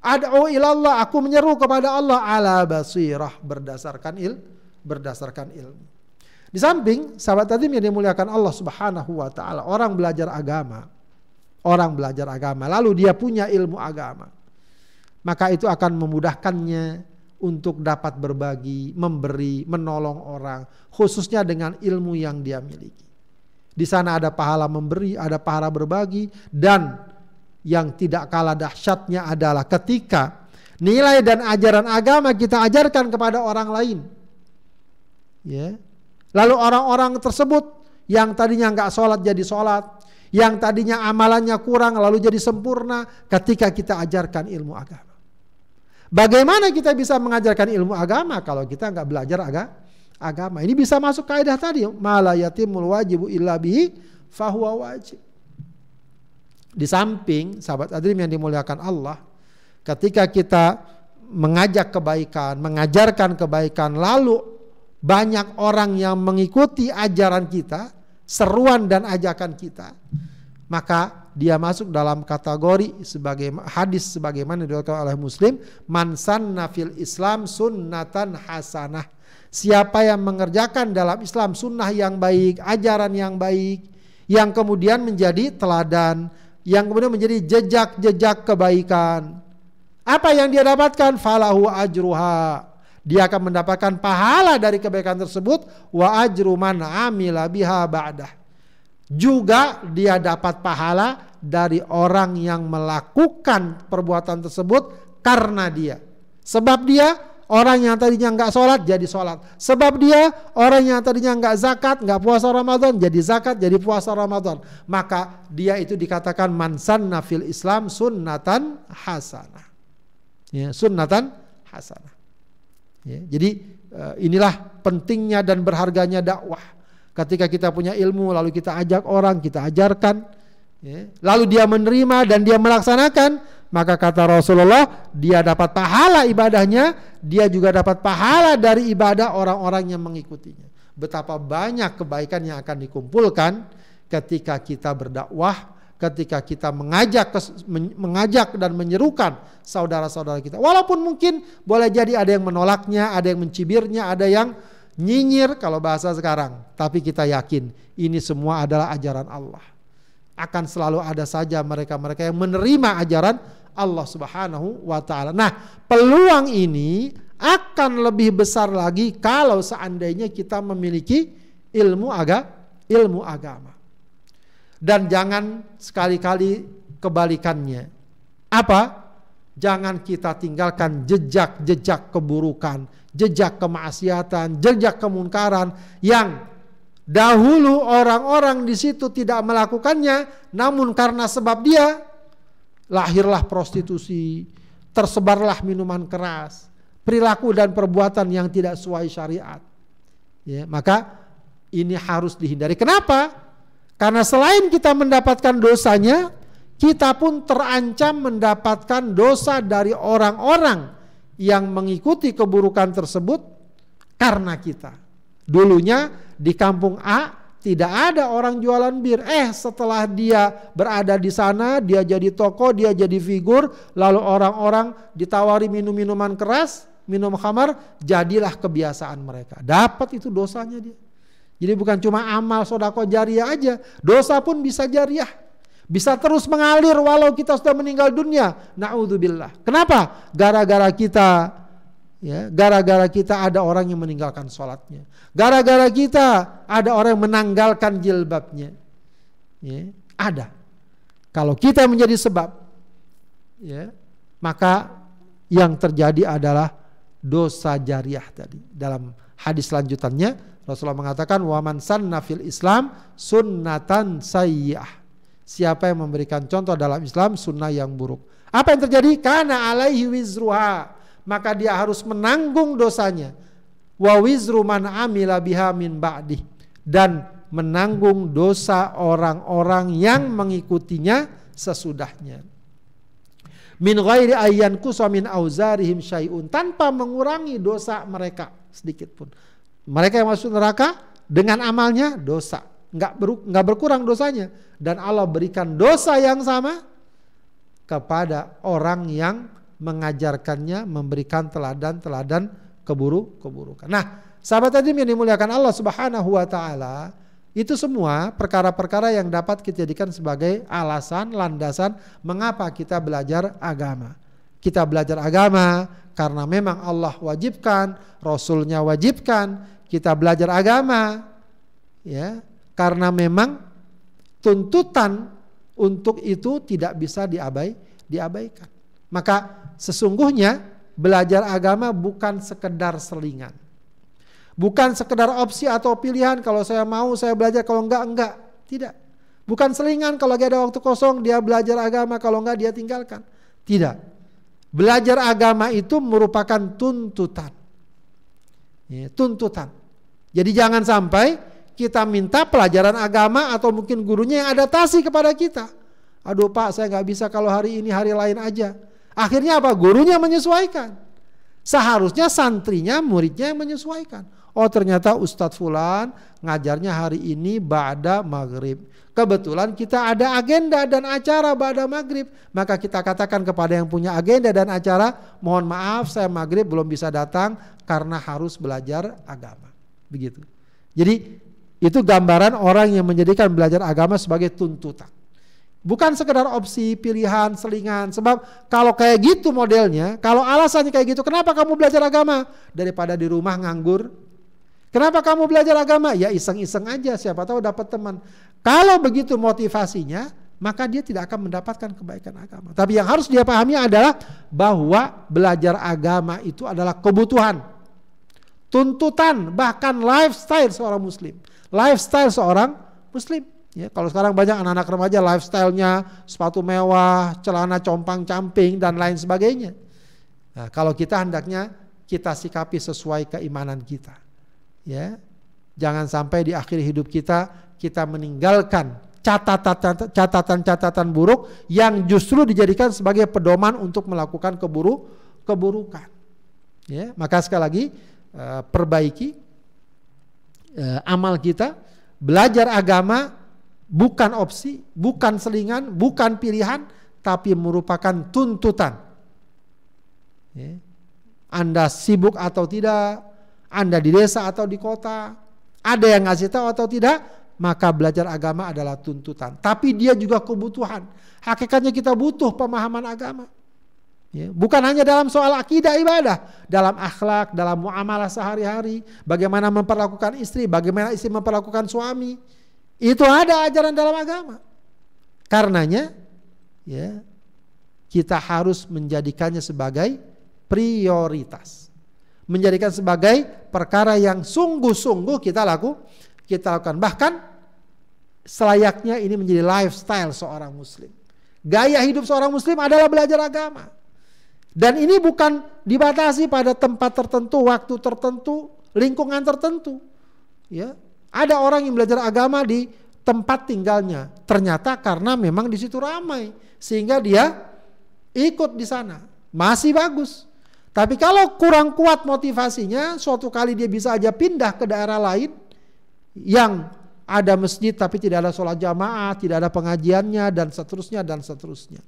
Ad'u ilallah, aku menyeru kepada Allah ala basirah berdasarkan il, berdasarkan ilmu. Di samping sahabat tadi yang dimuliakan Allah Subhanahu wa taala, orang belajar agama, orang belajar agama, lalu dia punya ilmu agama. Maka itu akan memudahkannya untuk dapat berbagi, memberi, menolong orang, khususnya dengan ilmu yang dia miliki. Di sana ada pahala memberi, ada pahala berbagi dan yang tidak kalah dahsyatnya adalah ketika nilai dan ajaran agama kita ajarkan kepada orang lain. Ya, Lalu orang-orang tersebut yang tadinya nggak sholat jadi sholat, yang tadinya amalannya kurang lalu jadi sempurna ketika kita ajarkan ilmu agama. Bagaimana kita bisa mengajarkan ilmu agama kalau kita nggak belajar aga, agama? Ini bisa masuk kaidah tadi, malayatimul wajibu illa bihi fahuwa wajib. Di samping sahabat adrim yang dimuliakan Allah, ketika kita mengajak kebaikan, mengajarkan kebaikan, lalu banyak orang yang mengikuti ajaran kita, seruan dan ajakan kita, maka dia masuk dalam kategori sebagai hadis sebagaimana diriwayatkan oleh Muslim, man sanna fil Islam sunnatan hasanah. Siapa yang mengerjakan dalam Islam sunnah yang baik, ajaran yang baik, yang kemudian menjadi teladan, yang kemudian menjadi jejak-jejak kebaikan. Apa yang dia dapatkan? Falahu ajruha dia akan mendapatkan pahala dari kebaikan tersebut wa ajru man amila biha ba'dah. Juga dia dapat pahala dari orang yang melakukan perbuatan tersebut karena dia. Sebab dia orang yang tadinya nggak sholat jadi sholat. Sebab dia orang yang tadinya nggak zakat, nggak puasa Ramadan jadi zakat, jadi puasa Ramadan. Maka dia itu dikatakan mansan nafil Islam sunnatan hasanah. Ya, sunnatan hasanah. Ya, jadi uh, inilah pentingnya dan berharganya dakwah. Ketika kita punya ilmu lalu kita ajak orang, kita ajarkan, ya, lalu dia menerima dan dia melaksanakan, maka kata Rasulullah dia dapat pahala ibadahnya, dia juga dapat pahala dari ibadah orang-orang yang mengikutinya. Betapa banyak kebaikan yang akan dikumpulkan ketika kita berdakwah ketika kita mengajak mengajak dan menyerukan saudara-saudara kita. Walaupun mungkin boleh jadi ada yang menolaknya, ada yang mencibirnya, ada yang nyinyir kalau bahasa sekarang, tapi kita yakin ini semua adalah ajaran Allah. Akan selalu ada saja mereka-mereka yang menerima ajaran Allah Subhanahu wa taala. Nah, peluang ini akan lebih besar lagi kalau seandainya kita memiliki ilmu aga ilmu agama. Dan jangan sekali-kali kebalikannya. Apa? Jangan kita tinggalkan jejak-jejak keburukan, jejak kemaksiatan, jejak kemungkaran yang dahulu orang-orang di situ tidak melakukannya, namun karena sebab dia lahirlah prostitusi, tersebarlah minuman keras, perilaku dan perbuatan yang tidak sesuai syariat. Ya, maka ini harus dihindari. Kenapa? Karena selain kita mendapatkan dosanya, kita pun terancam mendapatkan dosa dari orang-orang yang mengikuti keburukan tersebut karena kita. Dulunya di kampung A tidak ada orang jualan bir. Eh setelah dia berada di sana, dia jadi toko, dia jadi figur, lalu orang-orang ditawari minum-minuman keras, minum khamar, jadilah kebiasaan mereka. Dapat itu dosanya dia. Jadi bukan cuma amal sodako jariah aja, dosa pun bisa jariah. Bisa terus mengalir walau kita sudah meninggal dunia. Na'udzubillah. Kenapa? Gara-gara kita ya, gara-gara kita ada orang yang meninggalkan sholatnya. Gara-gara kita ada orang yang menanggalkan jilbabnya. Ya, ada. Kalau kita menjadi sebab, ya, maka yang terjadi adalah dosa jariah tadi. Dalam hadis lanjutannya Rasulullah mengatakan waman sanna fil Islam sunnatan sayyah. Siapa yang memberikan contoh dalam Islam sunnah yang buruk. Apa yang terjadi? Karena alaihi wizruha. Maka dia harus menanggung dosanya. Wa wizru man amila biha min ba'dih. Dan menanggung dosa orang-orang yang mengikutinya sesudahnya. Min ghairi ayyan kusamin auzarihim syai'un. Tanpa mengurangi dosa mereka sedikit pun. Mereka yang masuk neraka dengan amalnya dosa, nggak ber, nggak berkurang dosanya dan Allah berikan dosa yang sama kepada orang yang mengajarkannya, memberikan teladan-teladan keburu keburukan. Nah, sahabat tadi yang dimuliakan Allah Subhanahu wa taala, itu semua perkara-perkara yang dapat kita jadikan sebagai alasan, landasan mengapa kita belajar agama. Kita belajar agama karena memang Allah wajibkan, Rasulnya wajibkan, kita belajar agama ya karena memang tuntutan untuk itu tidak bisa diabai diabaikan. Maka sesungguhnya belajar agama bukan sekedar selingan. Bukan sekedar opsi atau pilihan kalau saya mau saya belajar kalau enggak enggak. Tidak. Bukan selingan kalau lagi ada waktu kosong dia belajar agama kalau enggak dia tinggalkan. Tidak. Belajar agama itu merupakan tuntutan. Ya, tuntutan. Jadi jangan sampai kita minta pelajaran agama atau mungkin gurunya yang adaptasi kepada kita. Aduh pak saya nggak bisa kalau hari ini hari lain aja. Akhirnya apa? Gurunya menyesuaikan. Seharusnya santrinya, muridnya yang menyesuaikan. Oh ternyata Ustadz Fulan ngajarnya hari ini Ba'da Maghrib. Kebetulan kita ada agenda dan acara Ba'da Maghrib. Maka kita katakan kepada yang punya agenda dan acara, mohon maaf saya Maghrib belum bisa datang karena harus belajar agama. Begitu. Jadi itu gambaran orang yang menjadikan belajar agama sebagai tuntutan. Bukan sekedar opsi, pilihan, selingan. Sebab kalau kayak gitu modelnya, kalau alasannya kayak gitu, kenapa kamu belajar agama? Daripada di rumah nganggur. Kenapa kamu belajar agama? Ya iseng-iseng aja, siapa tahu dapat teman. Kalau begitu motivasinya, maka dia tidak akan mendapatkan kebaikan agama. Tapi yang harus dia pahami adalah bahwa belajar agama itu adalah kebutuhan tuntutan bahkan lifestyle seorang muslim. Lifestyle seorang muslim. Ya kalau sekarang banyak anak-anak remaja lifestylenya sepatu mewah celana compang camping dan lain sebagainya. Nah, kalau kita hendaknya kita sikapi sesuai keimanan kita. Ya jangan sampai di akhir hidup kita kita meninggalkan catatan-catatan buruk yang justru dijadikan sebagai pedoman untuk melakukan keburu keburukan ya maka sekali lagi Eh, perbaiki uh, amal kita, belajar agama bukan opsi, bukan selingan, bukan pilihan, tapi merupakan tuntutan. Ya. Anda sibuk atau tidak, Anda di desa atau di kota, ada yang ngasih tahu atau tidak, maka belajar agama adalah tuntutan. Tapi dia juga kebutuhan. Hakikatnya kita butuh pemahaman agama. Ya, bukan hanya dalam soal akidah ibadah, dalam akhlak, dalam muamalah sehari-hari, bagaimana memperlakukan istri, bagaimana istri memperlakukan suami. Itu ada ajaran dalam agama. Karenanya ya, kita harus menjadikannya sebagai prioritas. Menjadikan sebagai perkara yang sungguh-sungguh kita laku, kita lakukan. Bahkan selayaknya ini menjadi lifestyle seorang muslim. Gaya hidup seorang muslim adalah belajar agama. Dan ini bukan dibatasi pada tempat tertentu, waktu tertentu, lingkungan tertentu. Ya, ada orang yang belajar agama di tempat tinggalnya. Ternyata karena memang di situ ramai, sehingga dia ikut di sana. Masih bagus. Tapi kalau kurang kuat motivasinya, suatu kali dia bisa aja pindah ke daerah lain yang ada masjid tapi tidak ada sholat jamaah, tidak ada pengajiannya dan seterusnya dan seterusnya.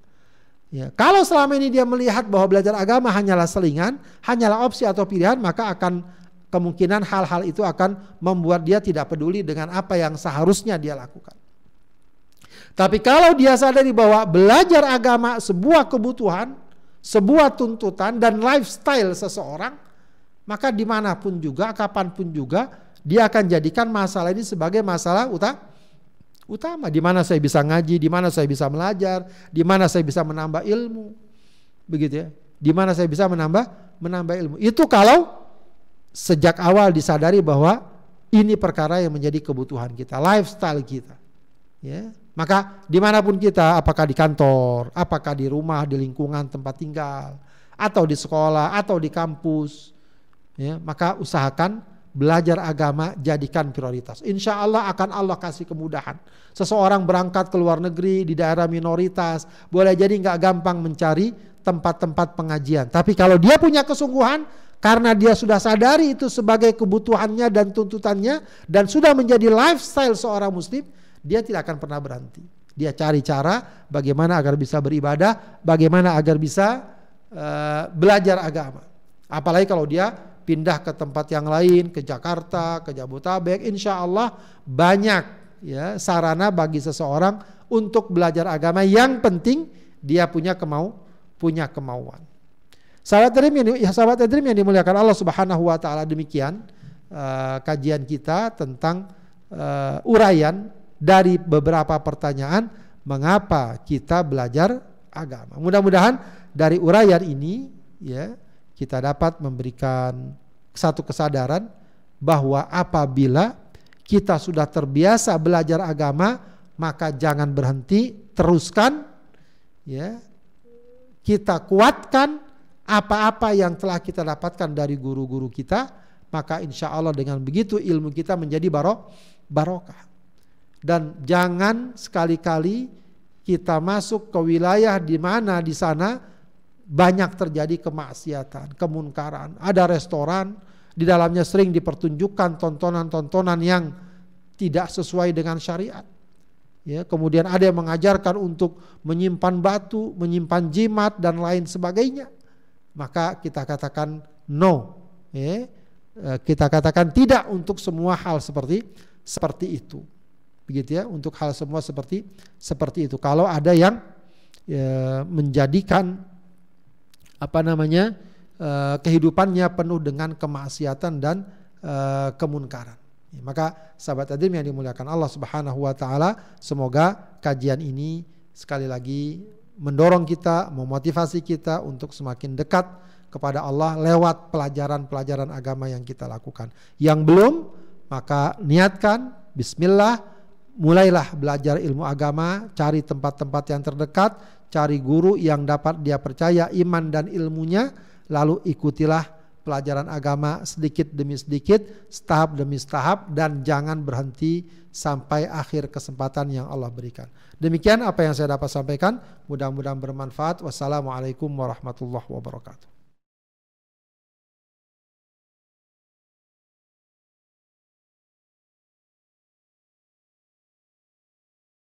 Ya, kalau selama ini dia melihat bahwa belajar agama hanyalah selingan, hanyalah opsi atau pilihan, maka akan kemungkinan hal-hal itu akan membuat dia tidak peduli dengan apa yang seharusnya dia lakukan. Tapi kalau dia sadari bahwa belajar agama sebuah kebutuhan, sebuah tuntutan dan lifestyle seseorang, maka di mana pun juga, kapan pun juga, dia akan jadikan masalah ini sebagai masalah utama utama. Di mana saya bisa ngaji, di mana saya bisa belajar, di mana saya bisa menambah ilmu. Begitu ya. Di mana saya bisa menambah menambah ilmu. Itu kalau sejak awal disadari bahwa ini perkara yang menjadi kebutuhan kita, lifestyle kita. Ya. Maka di mana pun kita, apakah di kantor, apakah di rumah, di lingkungan tempat tinggal, atau di sekolah, atau di kampus, ya, maka usahakan belajar agama jadikan prioritas. Insya Allah akan Allah kasih kemudahan. Seseorang berangkat ke luar negeri di daerah minoritas, boleh jadi nggak gampang mencari tempat-tempat pengajian. Tapi kalau dia punya kesungguhan, karena dia sudah sadari itu sebagai kebutuhannya dan tuntutannya, dan sudah menjadi lifestyle seorang muslim, dia tidak akan pernah berhenti. Dia cari cara bagaimana agar bisa beribadah, bagaimana agar bisa uh, belajar agama. Apalagi kalau dia pindah ke tempat yang lain, ke Jakarta, ke Jabotabek, insya Allah banyak ya sarana bagi seseorang untuk belajar agama. Yang penting dia punya kemau, punya kemauan. Sahabat Edrim yang, ya, sahabat yang dimuliakan Allah Subhanahu Wa Taala demikian uh, kajian kita tentang uh, uraian dari beberapa pertanyaan mengapa kita belajar agama. Mudah-mudahan dari uraian ini ya kita dapat memberikan satu kesadaran bahwa apabila kita sudah terbiasa belajar agama, maka jangan berhenti, teruskan ya. Kita kuatkan apa-apa yang telah kita dapatkan dari guru-guru kita, maka insya Allah dengan begitu ilmu kita menjadi barok barokah. Dan jangan sekali-kali kita masuk ke wilayah di mana di sana banyak terjadi kemaksiatan, kemunkaran. Ada restoran, di dalamnya sering dipertunjukkan tontonan-tontonan yang tidak sesuai dengan syariat. Ya, kemudian ada yang mengajarkan untuk menyimpan batu, menyimpan jimat dan lain sebagainya. Maka kita katakan no. Ya, eh, kita katakan tidak untuk semua hal seperti seperti itu. Begitu ya, untuk hal semua seperti seperti itu. Kalau ada yang ya, menjadikan apa namanya uh, kehidupannya penuh dengan kemaksiatan dan uh, kemunkaran. Ya, maka sahabat adim yang dimuliakan Allah Subhanahu wa taala, semoga kajian ini sekali lagi mendorong kita, memotivasi kita untuk semakin dekat kepada Allah lewat pelajaran-pelajaran agama yang kita lakukan. Yang belum, maka niatkan bismillah mulailah belajar ilmu agama, cari tempat-tempat yang terdekat, cari guru yang dapat dia percaya iman dan ilmunya, lalu ikutilah pelajaran agama sedikit demi sedikit, setahap demi setahap dan jangan berhenti sampai akhir kesempatan yang Allah berikan. Demikian apa yang saya dapat sampaikan, mudah-mudahan bermanfaat. Wassalamualaikum warahmatullahi wabarakatuh.